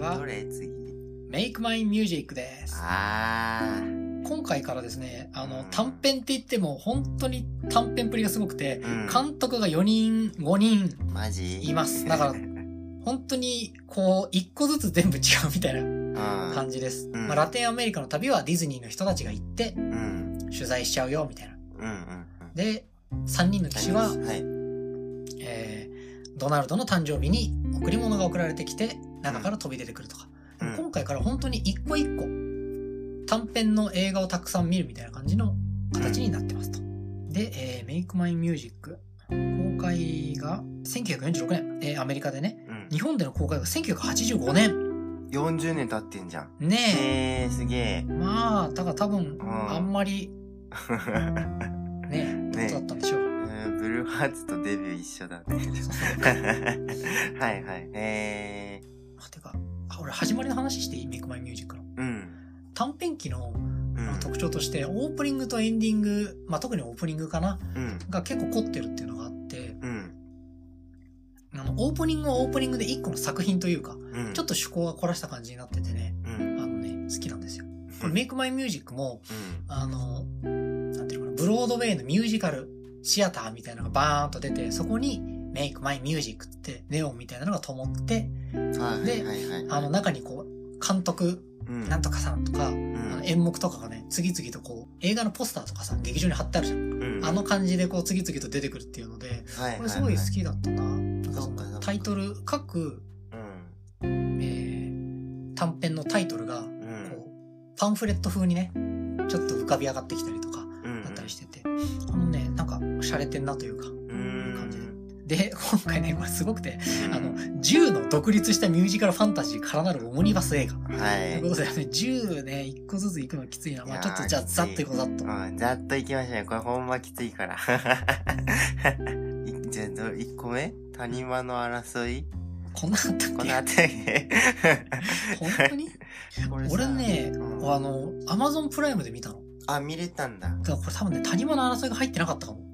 はどれ？次 Make My Music です。あ今回からですね、あのうん、短編って言っても本当に短編っぷりがすごくて、ー。うん。監督が4人、5人マジ？います。だから、本当にこう、一個ずつ全部違うみたいなうん。感じです。うんまあ、ラテンアメリカの旅はディズニーの人たちが行ってうん。取材しちゃうよみたいな。で、3人の騎士は、はい。えードナルドの誕生日に贈り物が送られてきて、中から飛び出てくるとか。うん今回から本当に一個一個、短編の映画をたくさん見るみたいな感じの形になってますと。で、えー、Make My Music。公開が1946年、えーアメリカでね。うん。日本での公開が1985年。40年経ってんじゃん。ねえー、すげええ。。まあ、だから多分、んあんまり ね、ねことだったんでしょう。うんブルーハーツとデビュー一緒だね。はいはい。えあてか、あ俺始まりの話していい ?Make My Music の。ー、うん。短編期のうんあの特徴として、オープニングとエンディング、まあ、特にオープニングかなうん。が結構凝ってるっていうのがあって、うん。あの、オープニングはオープニングで一個の作品というか、うん。ちょっと趣向が凝らした感じになっててね、うん。あのね、好きなんですよ。これ、Make My Music も、うん。あの、なんていうのかな、ブロードウェイのミュージカル、シアターみたいなのがバーンと出て、そこに Make My Music ってネオンみたいなのが灯って、はいではいはい。あの中にこう、監督うん、なんとかさんとか、うあんの演目とかがね、次々とこう、映画のポスターとかさ、劇場に貼ってあるじゃん。うん、あの感じでこう、次々と出てくるっていうので、はいはいはい、これすごい好きだったな。タイトル、各、うん。えー、短編のタイトルが、こうん。う、パンフレット風にね、ちょっと浮かび上がってきたりとか、うん。だったりしてて、あのね、なんか、洒落てんなというか、うん。感じで、今回ね、これすごくて、うんあの、10の独立したミュージカルファンタジーからなるオムニバス映画。はとい。いうことでね、10ね、1個ずつ行くのきついな。まあちょっとじゃあ、ざっと行こう、ざっと。うん、ざっと行きましょうね。これほんまきついから。いじゃあ、ど、1個目？谷間の争い？こんなあったっこのけあたり。本当に？俺ね、うんあの、アマゾンプライムで見たの。あ、見れたんだ。だからこれ多分ね、谷間の争いが入ってなかったかも。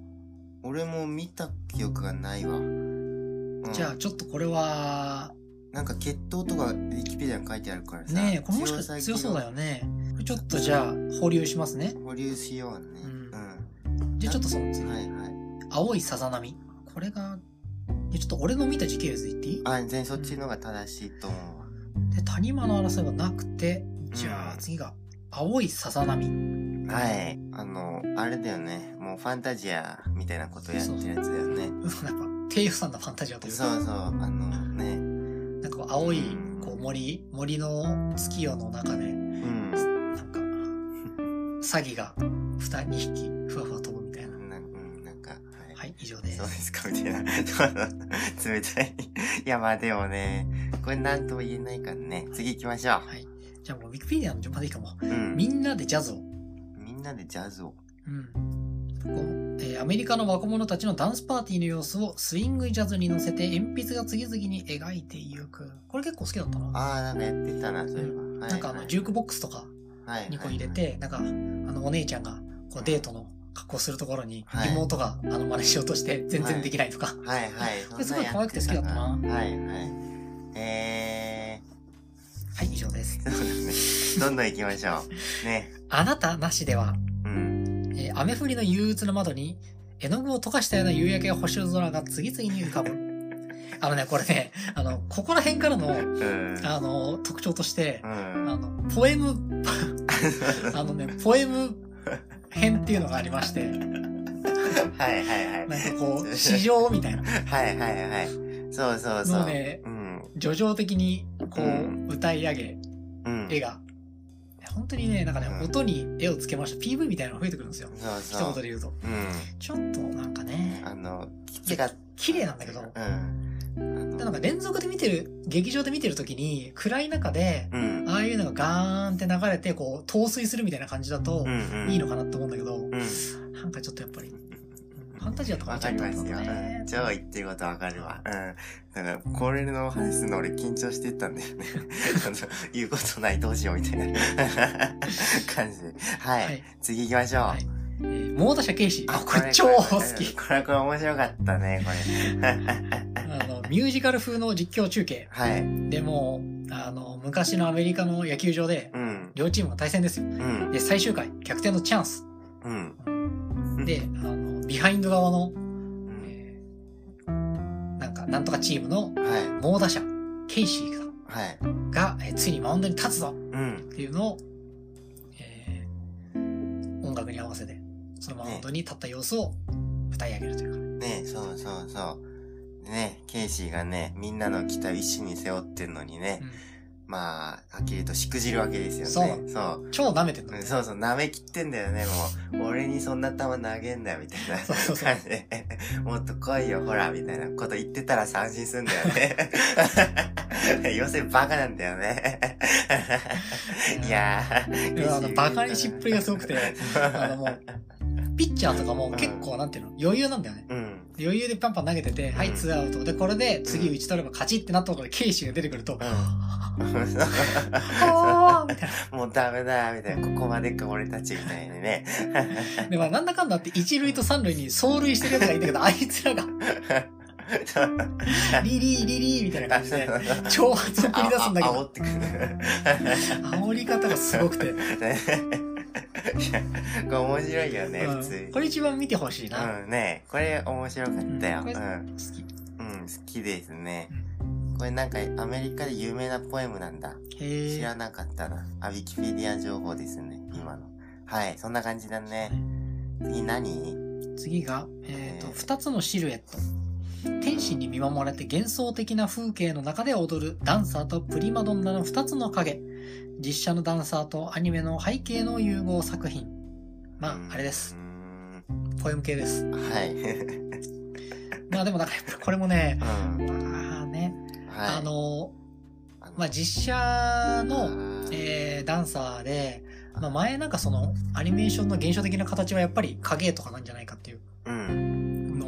俺も見た記憶がないわ。うんじゃあ、ちょっとこれは、なんか血統とかウィキペディアに書いてあるからさ。ねえ、これもしかしたら強そうだよね。ちょっとじゃあ、保留しますね。保留しようね。うんじゃあちょっとそのう次ん。。はいはい。青いさざ波。これが、でちょっと俺の見た時系列で言っていい？あ、全然そっちの方が正しいと思うわ。で、谷間の争いがなくて、じゃうんあ次が、青いさざ波。はい。あの、あれだよね。もうファンタジアみたいなことやってるやつだよね。やっぱ、低予算なファンタジアというか、そうそう。あのね。なんか青いうん、こう森、森の月夜の中で、うん。なんか、詐欺が二二匹ふわふわ飛ぶみたいな。なんうんなんか、はい。はい、以上ですそう。ですか、みたいな。冷たい。いや、まあでもね、これなんとも言えないからね。次行きましょはい。じゃあもう、ウィキペディアの順番でいいかも。う。うん。みんなでジャズを。なでジャズを？うん。ここ、えーアメリカの若者たちのダンスパーティーの様子をスイングジャズに乗せて鉛筆が次々に描いていく。これ結構好きだったな。ああ、なんかやってたな、そういえば。はいなんかあの、ジュークボックスとかはいにこう入れて、なんか、あの、お姉ちゃんが、こうデートの格好するところにはい、妹が、あの、真似しようとして全然できないとか。はいはい。これすごい可愛くて好きだったなはいはい。えはい、以上です。ー、そうですね。どんどん行きましょう。ね。あなたなしでは、うん。えー雨降りの憂鬱な窓に、絵の具を溶かしたような夕焼けや星空が次々に浮かぶ。あのね、これね、あの、ここら辺からの、うん。あの、特徴としてう、あん。の、ポエム、あのね、ポエム編っていうのがありまして、はいはいはい。なんかこう、市場みたいなはいはいはい。そうそうそう。のをね、うん。叙情的にこうんう、歌い上げ、うん。絵が、本当にね、なんかねう、ん音に絵をつけました。PV みたいなのが増えてくるんですよ。そうそう。一言で言うと。うん。ちょっとなんかね、あの、きつかっ綺麗なんだけど、なんか連続で見てる、劇場で見てるときに、暗い中で、うん。ああいうのがガーンって流れて、こう、陶酔するみたいな感じだとう、んうん。いいのかなって思うんだけど、うん。なんかちょっとやっぱり、ァンタジアとかわかりますよ。ねうん。超言ってることわかるわ。うん。だから、これの話するの俺緊張してたんだよね。あの、言うことないどうしようみたいな感じで。はい。はい次行きましょう。はいえー、モーダシャ・ケイシー。あ、これ超こ好れき。これ、これ面白かったね、これ。あの、ミュージカル風の実況中継。はい。でも、あの、昔のアメリカの野球場で、うん。両チームが対戦ですよ。うん。で、最終回、逆転のチャンス。うん。で、あの、ビハインド側の、うん。えーなんか、なんとかチームのはい。猛打者、ケイシーはい。が、えーついにマウンドに立つぞうん。っていうのを、えー音楽に合わせて、そのマウンドに立った様子を歌い上げるというか。ねそうそうそう。でね、ケイシーがね、みんなの期待を一身に背負ってんのにね、うんまあ、はっきりとしくじるわけですよね。そうそう。超舐めてんのうん。そうそう、舐めきってんだよね、もう。俺にそんな球投げんなよ、みたいなそうそうそう感じで。もっと来いよ、ほら、みたいなこと言ってたら三振すんだよね。要するにバカなんだよね。いやー、いやあの、バカにしっぷりがすごくて、あのもう、ピッチャーとかも結構なんていうの、余裕なんだよね。うん。余裕でパンパン投げてて、はい、うんツーアウト。で、これで次打ち取れば勝ちってなったところでケイシーが出てくると、うんあーみたいもうダメだ、みたいな。ここまでか、俺たち、みたいにね。な。で、まあ、なんだかんだって一塁と三塁に走塁してる奴がいるんだけど、あいつらが、リリー、リリーみたいな感じで、挑発を繰り出すんだけど、あ煽ってくる。煽り方がすごくて、いや、面白いよね、うん普通に。これ一番見てほしいな。うん、ねこれ面白かったよ。うんこれうん。好き。うん、好きですね。これなんかアメリカで有名なポエムなんだ。へえ。知らなかったな。あ、ウィキペディア情報ですね、今の。はい、そんな感じだね。次何？次が、えっ、と、えー二つのシルエット。天使に見守られて幻想的な風景の中で踊るダンサーとプリマドンナの二つの影。実写のダンサーとアニメの背景の融合作品。まあ、あれですポエム系です。はい。まあでもなんかやっぱこれもね、うん。まあね、はい。あの、まあ実写の、えーダンサーで、まあ前なんかそのアニメーションの現象的な形はやっぱり影とかなんじゃないかっていううん。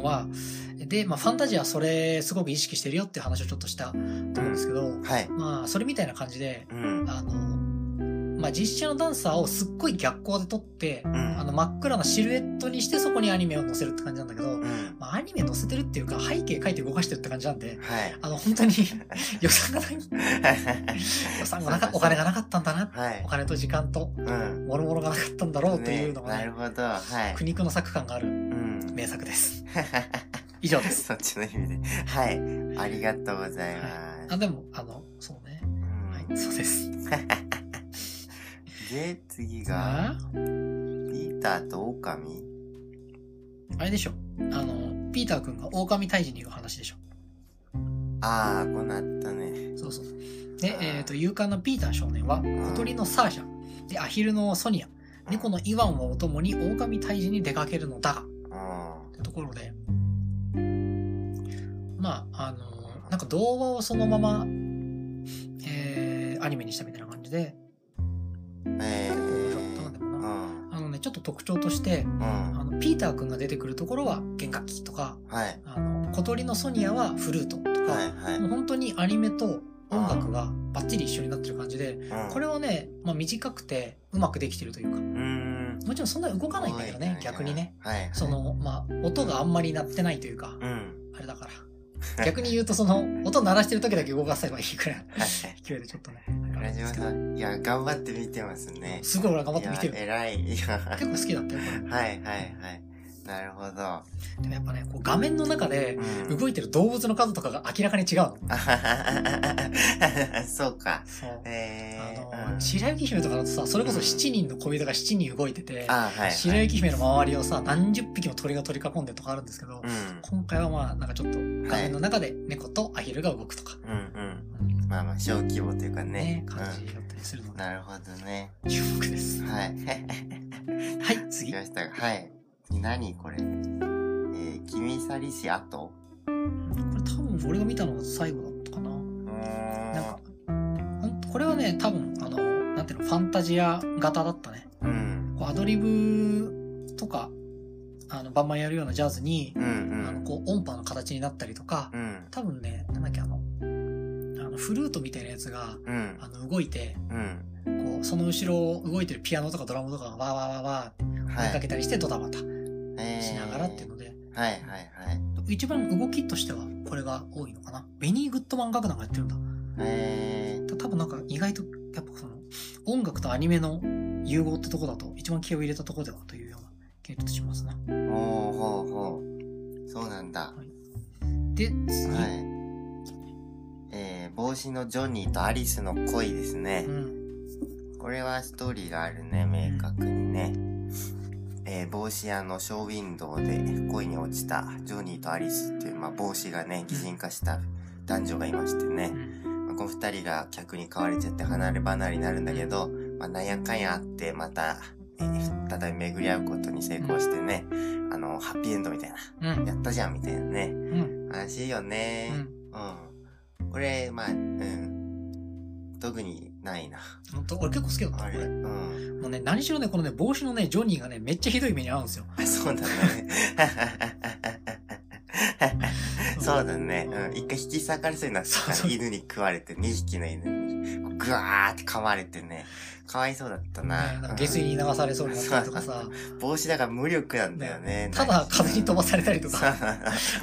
で、まあファンタジアはそれすごく意識してるよっていう話をちょっとしたと思うんですけど、はい。まあそれみたいな感じで、うん。あの、まあ実写のダンサーをすっごい逆光で撮って、うん。あの真っ暗なシルエットにしてそこにアニメを載せるって感じなんだけど、うん。まあアニメ載せてるっていうか背景書いて動かしてるって感じなんで、はい。あの本当に 予算がない、予算がなかお金がなかったんだな。はいお。金と時間と、うん。もろもろがなかったんだろうというのがねねなる、ほど。はい。苦肉の策感があるうん。名作です。以上です。そっちの意味で。はい。ありがとうございます。あ、でも、あの、そうね。うんはい、そうです。で、次が、あ？ピーターと狼？あれでしょ。あの、ピーター君が狼退治に行く話でしょ。あー、こうなったね。そうそう。で、えっ、と、勇敢なピーター少年は、小鳥のサーシャ、で、アヒルのソニア、猫のイワンをお供に狼退治に出かけるのだが、うん。ってところで、まあ、あの、なんか動画をそのまま、えー、アニメにしたみたいな感じで、えー。あのね、ちょっと特徴として、うん。あの、ピーター君が出てくるところは弦楽器とか、はい。あの、小鳥のソニアはフルートとか、はい、はい。もう本当にアニメと音楽がバッチリ一緒になってる感じで、うんこれはね、まあ短くてうまくできてるというか、う。もちろんそんな動かないんだけどね、逆にね。。はい。はいそ、の、まあ、音があんまり鳴ってないというか、うん。あれだから。逆に言うとその、音鳴らしてる時だけ動かせばいいくらい、はい。勢いでちょっとね、あれなんラジオですけどさん、いや、頑張って見てますね。すごい俺は頑張って見てる偉い。いや、結構好きだったよ、これ。はい、はい、はい。なるほど。でもやっぱね、こう画面の中でうん。動いてる動物の数とかが明らかに違うの。あはははそうか。そう。えあー。うの、ん白雪姫とかだとさ、それこそ7人の小人が7人動いてて、あ、はい。白雪姫の周りをさ、何十匹も鳥が取り囲んでとかあるんですけど、うん。今回はまあ、なんかちょっと画面の中で猫とアヒルが動くとか、うん、うん。まあまあ、小規模というかねね、。感じだったりするので、うんなるほどね。注目です。はい。はい、次。はい。次何これ？えー、君去りし後？れ多分俺が見たのが最後だったかな。なんか、これはね、多分、あの、なんていうの、ファンタジア型だったね。うん。アドリブとか、あの、バンバンやるようなジャズに、うん、あの、うん。こう、音波の形になったりとか、うん。多分ね、なんだっけ、あの、あの、フルートみたいなやつが、うん。あの、動いて、うん。こう、その後ろを動いてるピアノとかドラムとかがわーわーわーわーって追いかけたりしてドタバタしえーながらっていうので、はい、はい、はい。一番動きとしてはこれが多いのかな。ベニー・グッドマン楽団がやってるんだ。へ多分なんか意外とやっぱその音楽とアニメの融合ってとこだと一番気を入れたとこではというような気がしますな。ほうほうほう。そうなんだ。で、次。はい。えー、帽子のジョニーとアリスの恋ですねう。ん。これはストーリーがあるね、明確にね。えー、帽子屋のショーウィンドウで恋に落ちたジョニーとアリスっていう、まあ、帽子がね、擬人化した男女がいましてうね。ん。まあ、この二人が客に買われちゃって離れ離れになるんだけど、まあ、なんやかんやあって、また、えー、再び巡り合うことに成功してね、あの、ハッピーエンドみたいな。うん。やったじゃん、みたいなね。うん。話いいよね。うん。うん。俺、まあ、うん。特にないな。ほんと俺結構好きだったあれ。これ。うん。もうね、何しろね、このね、帽子のね、ジョニーがね、めっちゃひどい目に遭うんですよ。あ、そうだね。そうだね。うん。一回引き裂かれそうになったから、犬に食われて、2匹の犬に、ぐわーって噛まれてね。かわいそうだったな。ね、な下水に流されそうになったりとかさ、帽子だから無力なんだよね。ただ風に飛ばされたりとか、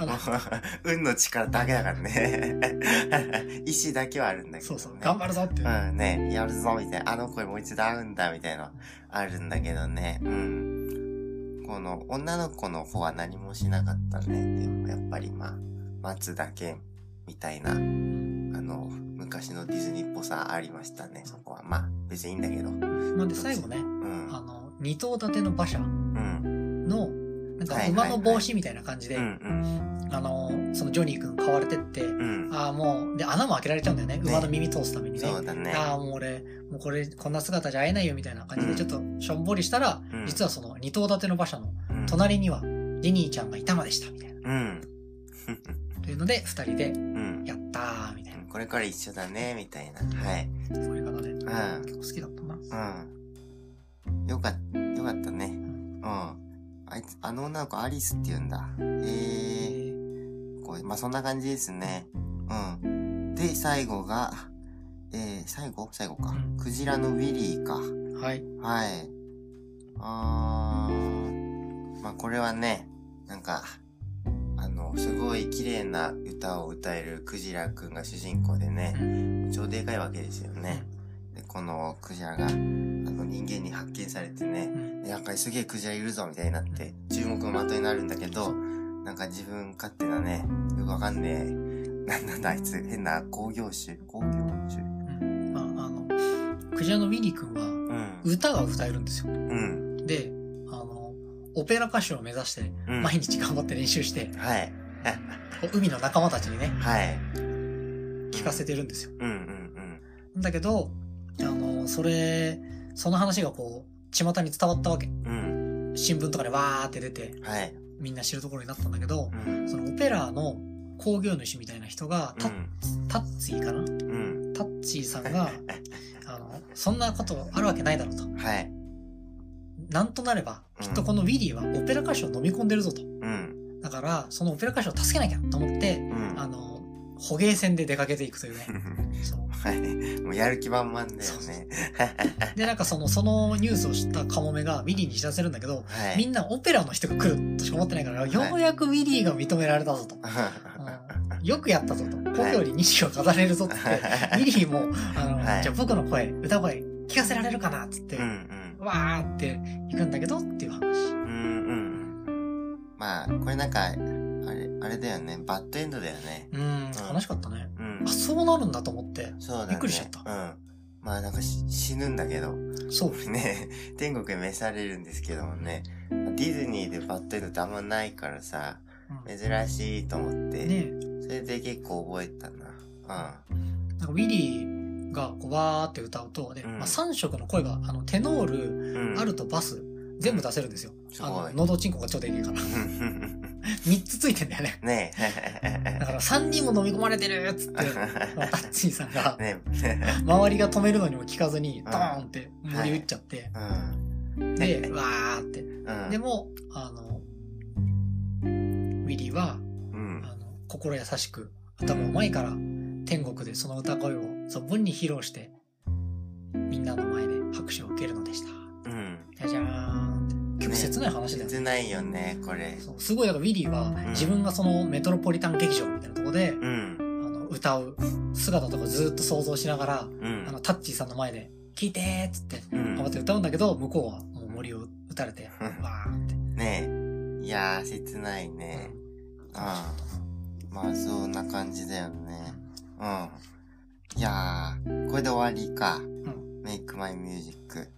運の力だけだからね。意志だけはあるんだけど、ね。そうそう、頑張るぞっていう。うんね、やるぞみたいな、あの声もう一度会うんだみたいな、あるんだけどね。うん。この女の子の方は何もしなかったね。でもやっぱりまあ、松田健みたいな、あの、昔のディズニーっぽさありましたね、そこは。まあ、別にいいんだけど。なんで最後ね、うん。あの、二頭立ての馬車うん。の、なんか馬の帽子みたいな感じで。あの、そのジョニー君買われてって、うん。ああ、もう、で、穴も開けられちゃうんだよね。馬の耳通すためにね。そうだね。ああ、もう俺、もうこれ、こんな姿じゃ会えないよみたいな感じで、うんちょっとしょんぼりしたら、うん実はその二頭立ての馬車のうん。隣には、ジニーちゃんがいたまでした、みたいな。うん。というので、二人で、うん。やったー、みたいな。これから一緒だね、みたいな。はい。これがね、ん結構好きだったな。うん。よかった、よかったね。んうん。あいつ、あの女の子アリスって言うんだ。へえ。こうまあ、そんな感じですね。うん。で、最後が、えー、最後？最後か。うんクジラのウィリーか。はい。はい。あー。まあ、これはね、なんか、すごい綺麗な歌を歌えるクジラくんが主人公でね、超でかいわけですよね。で、このクジラが、あの人間に発見されてね、うんでなんかすげえクジラいるぞみたいになって、注目の的になるんだけど、なんか自分勝手なね、よくわかんねえ、なんなんだあいつ、変な工業種工業種うんまあ、あの、クジラのウィニー君は、うん。歌が歌えるんですよ。うん。で、あの、オペラ歌手を目指して、うん。毎日頑張って練習して、はい。海の仲間たちにね、はい。聞かせてるんですよ。うんうんだけど、あの、それ、その話がこう、巷に伝わったわけ。うん。うん。新聞とかでわーって出て、はい。みんな知るところになったんだけど、うん。そのオペラの興行主みたいな人が、タッタッツィかな？うん。タッチーさんが、あの、そんなことあるわけないだろうと。はい。なんとなれば、きっとこのウィリーはオペラ歌手を飲み込んでるぞと。うん。だから、そのオペラ歌手を助けなきゃと思って、うん。あの、捕鯨船で出かけていくというね。はい。もうやる気満々だよね。で、なんかその、そのニュースを知ったカモメがウィリーに知らせるんだけど、はい。みんなオペラの人が来るとしか思ってないから、ようやくウィリーが認められたぞと。うんよくやったぞと。故郷に錦を飾れるぞって、ウィリーも、あの、はいじゃあ僕の声、歌声、聞かせられるかなっつって、うんうん。わーって行くんだけどっていう話。うんうん。まあ、これなんか、あれ、あれだよね。バッドエンドだよね。うん、悲しかったね。うんあ、。そうなるんだと思って。そうだね。びっくりしちゃったうん。まあなんかし死ぬんだけど。そう。ね、天国に召されるんですけどもね。ディズニーでバッドエンドってあんまないからさ、うん珍しいと思って。ねそれで結構覚えたな。なんかウィリーがこうわーって歌うと、で、うんまあ、3色の声が、あの、テノール、うん。うん。アルト、バス、全部出せるんですよ。あの、喉チンコが超でけえから。3つついてんだよね。ねだから3人も飲み込まれてるっつって、タッチーさんが、ね周りが止めるのにも聞かずに、ドーンって盛り打っちゃって、うん。で、わーって。うん。でも、あの、ウィリーは、うん。あの、心優しく、歌も上手いから、天国でその歌声を存分に披露して、みんなの前で拍手を受けるのでした。うん。じゃじゃーん。結構切ない話だよね。切ないよね、これ。すごい、だからウィリーは自分がそのメトロポリタン劇場みたいなとこで、うん。あの、歌う姿とかずっと想像しながら、うんあの、タッチーさんの前で、聞いてーっつって、うん頑張って歌うんだけど、向こうはもう森を打たれて、うんわーって。ねえ。いやー、切ないね。うん。まあ、そんな感じだよね。うん。いやー、これで終わりか。んメイクマイミュージック。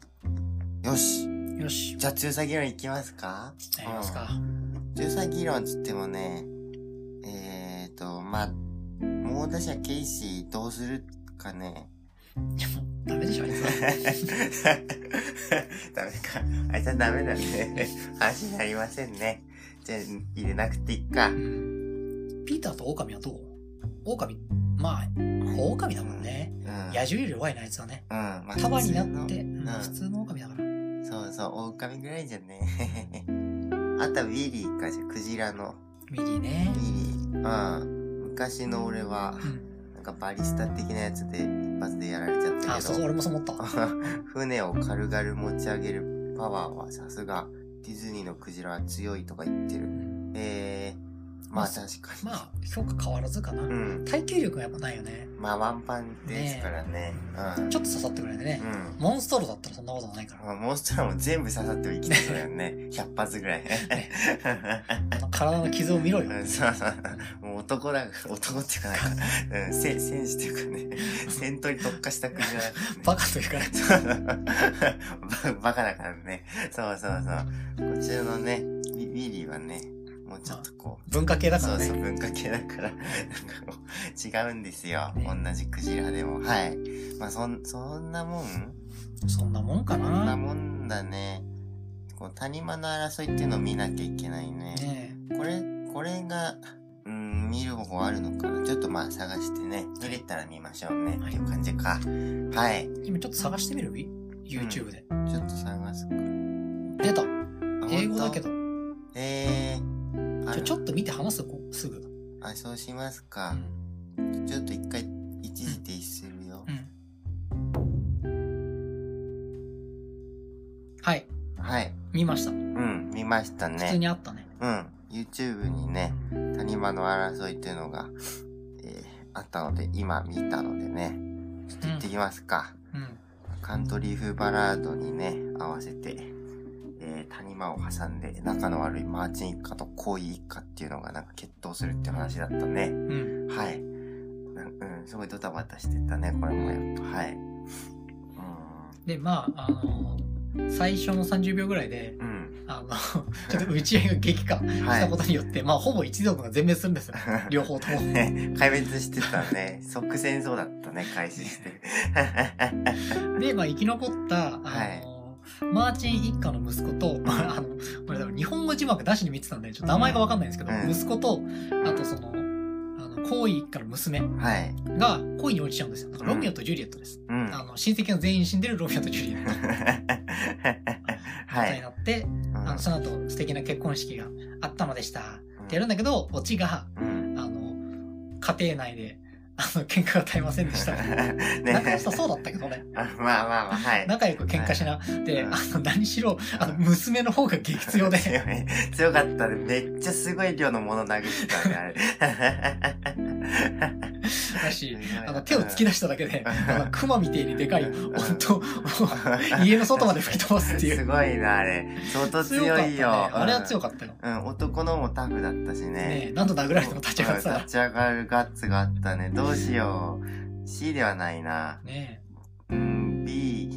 よし。よし。じゃあ、強さ議論いきますか？やりますか。強さ議論つってもね、えーと、まあ、もう私はケイシーどうするかね。いやもうダメでしょ、あいつは。ダメか。あいつはダメだね。話になりませんね。じゃあ、入れなくていいかう。んピーターと狼はどう？狼、まあ、狼だもんね。うん。野獣より弱いな、あいつはね。うん。まあ束になって、普通うんの普通の狼だから。うん。そうそう、狼ぐらいじゃね。あとはウィリーかじゃ、クジラの。ミリーねウ。ィリー。うん。昔の俺はう、ん。なんかバリスタ的なやつで一発でやられちゃったあ、そうそう、けど、俺もそう思った。船を軽々持ち上げるパワーはさすが、ディズニーのクジラは強いとか言ってる。うんえー、まあ確かに。まあ、評価変わらずかな。うん。耐久力がやっぱないよね。まあワンパンですからね。うん。ちょっと刺さってくれるね。うん。モンストロだったらそんなことないから。まあモンストラも全部刺さっても生きてそうだよね。100発ぐらい。あの体の傷を見ろよ。うんそうそう。もう男だ、男っていうかなんか、うん、せ戦士っていうかね、戦闘に特化した国じゃなくて、ね。バカというかね。ババカだからね。そうそうそう。こちらのね、ウィウィリーはね、もうちょっとこう、文化系だからそうそう、ね。文化系だから、なんかもう、違うんですよ。ね同じクジラでも。はい。まあ、そん、そんなもん？そんなもんかそんなな。もんだね。こう、谷間の争いっていうのを見なきゃいけないね。ねこれ、これが、うん、見る方法あるのかなちょっとまあ探してね、見れたら見ましょうね。はいっていう感じか。はい。え。今ちょっと探してみる ?YouTube で。ちょっと探すか。出たあ英語だけ。ど。本当えー。あちょ、ちょっと見て話すこすぐ。あ、そうしますうか。ん。ちょっと一回、一時停止するよ。うん。はい。はい。見ました。うん、見ました普通ね。にあったね。うん。YouTube にね、谷間の争いっていうのが、えー、あったので、今見たのでね、ちょっと行ってきますか。うん。カントリー風バラードにね、合わせて、えー、谷間を挟んで、仲の悪いマーチン一家とコイ一家っていうのがなんか決闘するって話だったね。うん。はい。なうん、すごいドタバタしてたね、これもやっと。はい。で、まあ、あの最初の30秒ぐらいで、うん。うん。あの、ちょっと打ち合いが激化しはいたこ。とによって、まあ、ほぼ一族が全滅するんですよ。両方とも。ね、壊滅してたね。即戦争だったね、開始して。で、まあ、生き残った、あのはいマーチン一家の息子と、まあ、あの、これ日本語字幕出しに見てたんで、ちょっと名前がわかんないんですけど、うん息子と、あとその、あの、皇位一家の娘はい。が恋に落ちちゃうんですよ。だからロミオとジュリエットです。うん。あの、親戚が全員死んでるロミオとジュリエット はい。みたいになって、うんあの、その後素敵な結婚式があったのでした。ってやるんだけど、オチが、うん。あの、家庭内で、あの、喧嘩が絶えませんでした。ね仲良さそうだったけどね。あまあまあまあ、はい。仲良く喧嘩しな。で、うんあの、何しろ、あの、娘の方が激強で、強い。強かったね。めっちゃすごい量のもの投げてたね、あれ。だし、あの、手を突き出しただけで、うんあの、熊みてえにでかい、本当 家の外まで吹き飛ばすっていう。すごいな、あれ。相当強いよ。あれは強かかったよ。うん、男のもタフだったしね。何度殴られても立ち上がってたうん立ち上がるガッツがあったね。どうしよう。C ではないな。ねうん、B。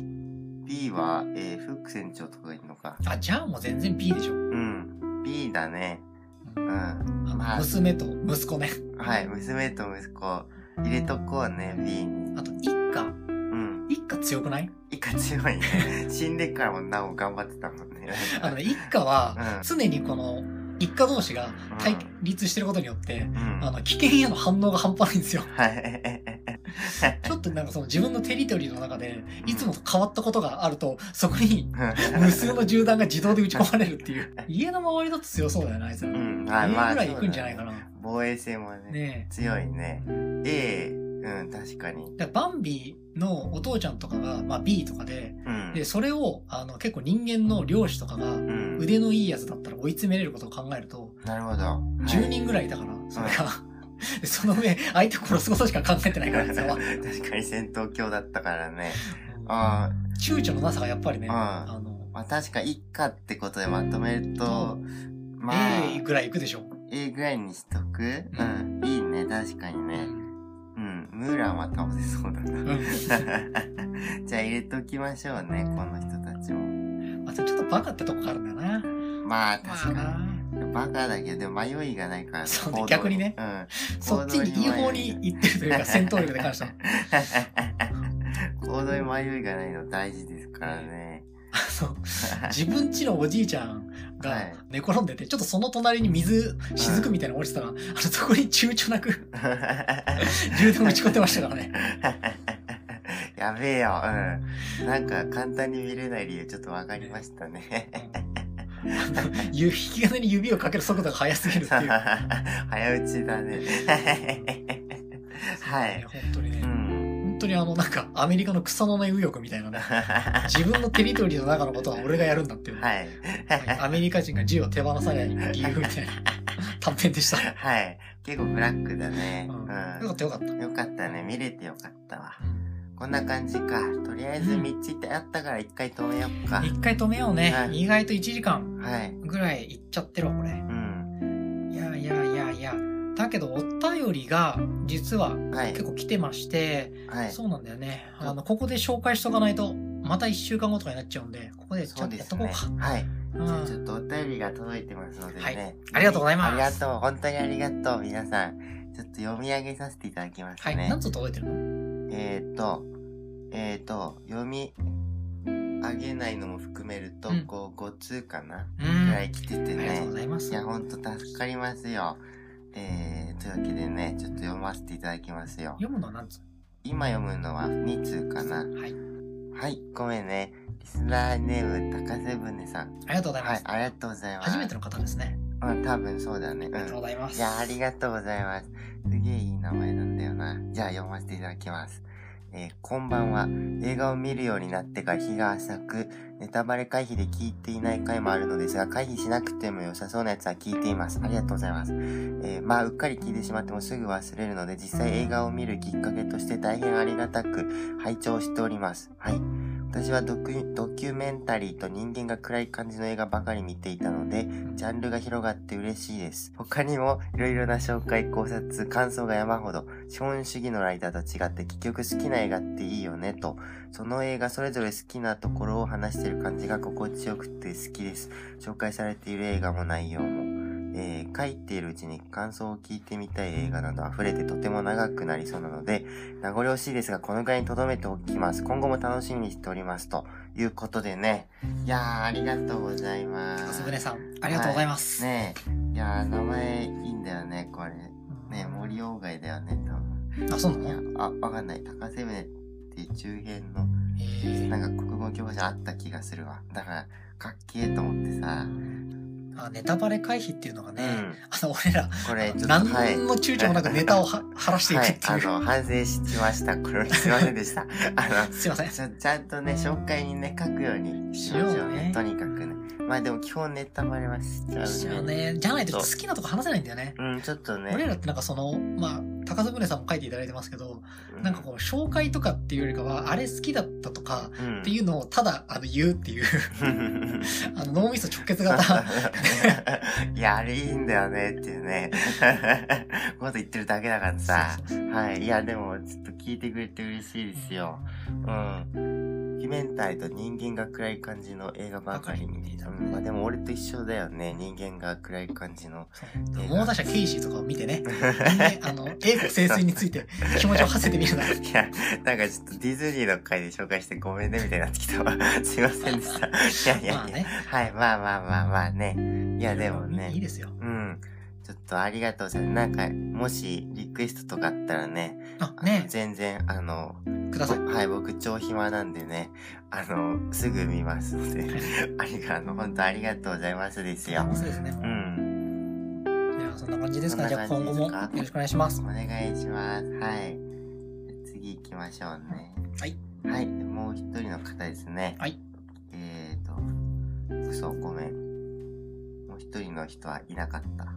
B は、えー、フック船長とかがいるのか。え。あ、じゃあもう全然 B でしょ。うん。B だね。うん。まあ娘と息子ね。はい、娘と息子、入れとこうね、B に。あと、一家。うん。一家強くない？いか強いね。死んでからもなお頑張ってたもんね。あのね、一家はうん、常にこの、一家同士が対立してることによって、うん。あの、危険への反応が半端ないんですよ。はい。ちょっとなんかその自分のテリトリーの中で、いつもと変わったことがあると、そこに無数の銃弾が自動で撃ち込まれるっていう。家の周りだと強そうだよね、あいつら。う家ん、あまあ。らい行くんじゃないかな。防衛戦もね、ね強いね。A、うん、確かに。え。だバンビのお父ちゃんとかが、まあ B とかで、うん。で、それを、あの、結構人間の漁師とかが、うん。腕のいいやつだったら追い詰めれることを考えると、なるほど。10人ぐらいいたから、それが。でその上、相手殺すことしか考えてないからですよ。確かに戦闘狂だったからね。あ躊躇のなさがやっぱりね、うんあの、まあ確か一家ってことでまとめると、まあ、A ぐらいいくでしょ。A ぐらいにしとくうん。いいね、確かにうね。ん。うん。ムーランは倒せそうだな。うん。じゃあ入れときましょうね、この人たちも。あとちょっとバカってとこがあるんだよな。まあまあ確かな。に。バカだけど、迷いがないからそう逆にねうん。そっちにいい方に行ってるというか、戦闘力で関しては。行動に迷いがないの大事ですからね。あの、自分家のおじいちゃんはがい寝転んでて、ちょっとその隣に水、雫みたいなの落ちてたら、あの、そこに躊躇なく充電打ち込んでましたからね。やべえよ、うん。なんか簡単に見れない理由ちょっとわかりましたね。ゆ引き金に指をかける速度が速すぎるっていう。早打ちだね。はい。本当にね。うん。本当にあの、なんか、アメリカの草の根右翼みたいなね。自分のテリトリーの中のことは俺がやるんだっていう。はい。アメリカ人が銃を手放さない理由みたいな短編でした。はい。結構ブラックだね。うんうん。よかったよかった。よかったね。見れてよかったわ。こんな感じか。とりあえず3つってあったから一回止めよっか。一回止めようね。はい意外と1時間はい。ぐらいいっちゃってるわ、これ。うん。いやいやいやいや。だけど、お便りが、実ははい結。構来てまして、はい。そうなんだよね。あの、ここで紹介しとかないと、また1週間後とかになっちゃうんで、ここでちそょっとやっとこうか。。はい。うんじゃあちょっとお便りが届いてますのでね。はいありがとうございますありがとう。本当にありがとう。皆さん。ちょっと読み上げさせていただきますはい。ね。何つ届いてるの？えーと、えーと、読み上げないのも含めると、うんこう、5通かなうん。ぐらあい来ててりがとうごね。ざいます。いや、ほんと助かりますよ。えー、というわけでね、ちょっと読ませていただきますよ。読むのは何つ今読むのは2通かな。はい。はい、ごめんね。リスナーネーム、高瀬船さん。ありがとうございます。、はいありがとうございます。初めての方ですね。うん、多分そうだね。ありがとううん。ございます。いや、ありがとうございます。すげえいい名前だよな。じゃあ読ませていただきます。えーこんばんは。映画を見るようになってから日が浅く、ネタバレ回避で聞いていない回もあるのですが、回避しなくても良さそうなやつは聞いています。ありがとうございます。えーまあ、うっかり聞いてしまってもすぐ忘れるので、実際映画を見るきっかけとして大変ありがたく拝聴しております。はい。私はドキュドキュメンタリーと人間が暗い感じの映画ばかり見ていたので、ジャンルが広がって嬉しいです。他にもいろいろな紹介、考察、感想が山ほど、資本主義のライターと違って結局好きな映画っていいよねと、その映画それぞれ好きなところを話してる感じが心地よくて好きです。紹介されている映画も内容も。えー書いているうちに感想を聞いてみたい映画など溢れてとても長くなりそうなので、名残惜しいですが、このぐらいに留めておきます。今後も楽しみにしております。ということでね。いやー、ありがとうございます。高須船さん、ありがとうございます。ねえ。いやー、名前いいんだよね、これ。ね森鴎外だよね、多あ、そうなの、あ、わかんない。高瀬船って中編の、えなんか国語教科書あった気がするわ。だから、かっけーと思ってさ。あネタバレ回避っていうのがね、うん。あの、俺ら、これ、何はい。の躊躇もなくネタをは晴らしていくはい、っていう。あの、反省しました。これ、すいませんでした。あの、すいません。ちょ、ちゃんとね、紹介にね、書くようにしましょうね。しようねとにかくね。まあでも基本ネタバレはしちゃうね。ね、じゃないと好きなとこ話せないんだよね。うん、ちょっとね。俺らってなんかその、まあ、高須船さんも書いていただいてますけど、うなんかこう、紹介とかっていうよりかは、あれ好きだったとか、うん、っていうのをただ、あの、言うっていう、うん。あの、脳みそ直結型。い や、あれいいんだよねっていうね。こと言ってるだけだからさ。はい。いや、でも、ちょっと聞いてくれて嬉しいですよ。うん。メンタリーと人間が暗い感じの映画ばかり見ていた。うん、まあでも俺と一緒だよね。人間が暗い感じの。そう猛打者ケイシーとかを見てね、あの、英語清水について気持ちを馳せてみるな。いや、なんかちょっとディズニーの回で紹介してごめんねみたいになってきたわ。すいませんでした。いやいやいや。まあね。はい、まあまあまあまあね。いや、でもね。いいですよ。うん。ちょっとありがとうございます。なんか、もしリクエストとかあったらね、あ、あのね全然、あの、ください。ぼはい、僕超暇なんでね、あの、すぐ見ますので、ありがとう、本当ありがとうございますですよ。そうですね。うん。じゃあ、そんな感じですか？じゃあ、今後もよろしくお願いしますお。願いします。はい。次行きましょうね。はい。はい。もう一人の方ですね。はい。えーと、嘘、ごめん。もう一人の人はいなかった。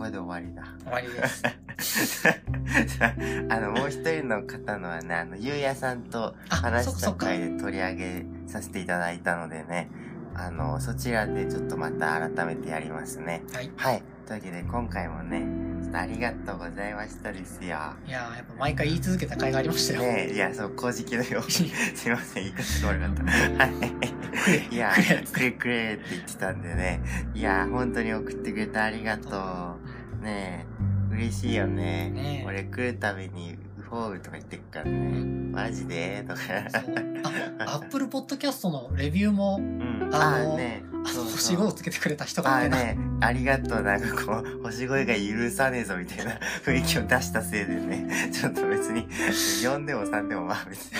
あの、こで終わりだ。終わりです。あの、もう一人の方のはね、あの、ゆうやさんとあ、話。した回で取り上げさせていただいたのでね、あの、そちらでちょっとまた改めてやりますね。はい。はい。というわけで、今回もね、ありがとうございましたですよ。いやー、やっぱ毎回言い続けた甲斐がありましたよ。ねえ、いや、そう、公式のように。すいません、言い方が悪かった。はい。いやくれ、くれって言ってたんでね。いや、本当に送ってくれてありがとう。ねえ、嬉しいよね。ねえ俺来るたびに、ウフォールとか言ってっからうね。んマジで？とか。あ、アップルポッドキャストのレビューも、うん。あのあね。あの、星5をつけてくれた人が。あね、ありがとう。なんかこう、星声が許さねえぞみたいな雰囲気を出したせいでね、ちょっと別に、4でも3でもまあ別に、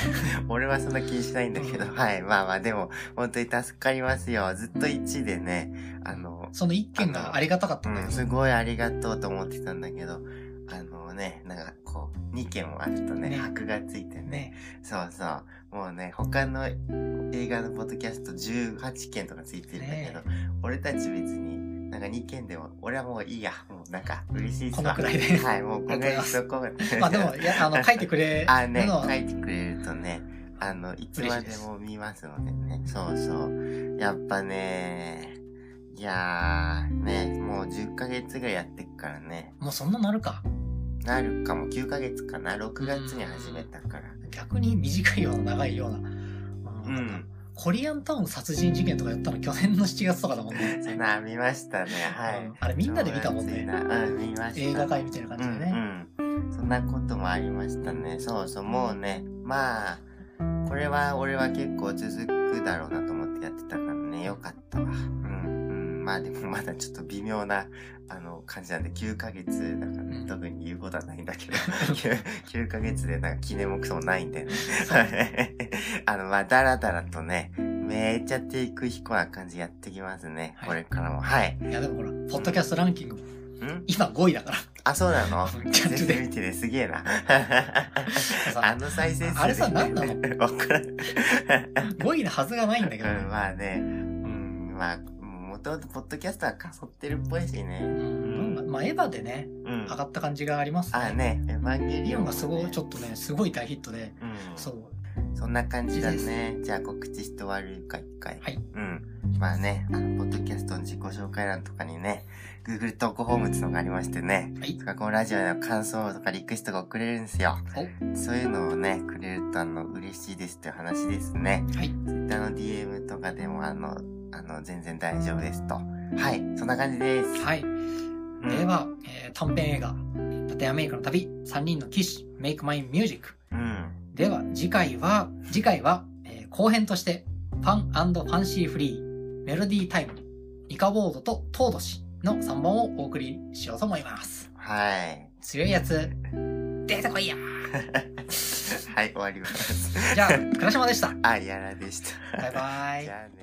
俺はそんな気にしないんだけど、うんはい、まあまあでも、本当に助かりますよ。ずっと1でね、あの、その一件がありがたかったんだうん、けど。すごいありがとうと思ってたんだけど、あのね、なんかこう、2件もあるとね、ね箔がついてね、ね。そうそう。もうね、他の映画のポッドキャスト18件とかついてるんだけど、俺たち別に、なんか2件でも、俺はもういいや。もうなんか嬉しいっすわこのくらいではい、もうこのぐらいにしとこう。まあでも、いや、あの、書いてくれあ、ね、るのは、書いてくれるとね、あの、いつまでも見ますのでね。そうそう。やっぱね、いやー、ね、もう10ヶ月ぐらいやってっからね。もうそんななるか。なるかも9ヶ月かな。6月に始めたから。逆に短いような長いような。ううんん。コリアンタウン殺人事件とかやったの去年の7月とかだもんね。そんな見ましたね。はい。うんあれみんなで見たもんね。なうん、見ました。映画界みたいな感じでね。うんうん。そんなこともありましたね。そうそう、もうね、まあ、これは俺は結構続くだろうなと思ってやってたからね、よかったわ。うん、うん。まあでもまだちょっと微妙な、あの、感じなんで、9ヶ月だからね、うん特に言うことはないんだけど、9, 9ヶ月でなんか記念もクソもないんでね。あの、まあ、だらだらとね、めっちゃ低空飛行な感じやってきますね。はいこれからも。はい。いやでもほら、ポッドキャストランキングもん？今5位だから。あ、そうなの？全然見てね、すげえな。あの再生数であれさ何なの？わからん。5位のはずがないんだけどね。うん、まあね。うん、まあ、もともとポッドキャストはかそってるっぽいしね。うんまあ、エヴァでね、うん。上がった感じがありますあ、ね、エヴァンゲリオン、がすごい、ねちょっとね、すごい大ヒットで、うん。そう。そんな感じだね。じゃあ告知して終わるか、一回。はい。うん。まあね、あの、ポッドキャストの自己紹介欄とかにね、Google 投稿フォームっていうのがありましてね、はいと。かこのラジオの感想とかリクエストが送れるんですよ。おそういうのをね、くれるとあの、嬉しいですっていう話ですね。はい。Twitter の DM とかでもあの、あの、全然大丈夫ですと。はい、そんな感じです。はい。うんでは、えー短編映画、ラテンアメリカの旅、3人の騎士、Make My Music。うん。では、次回は、次回は、えー後編として、ファンファンシーフリー、メロディータイム、イカボードとトードシの3本をお送りしようと思います。はい。強いやつ、出てこいや はい、終わります。じゃあ、倉島でした。あ、やらでした。バイバイじ。ゃあね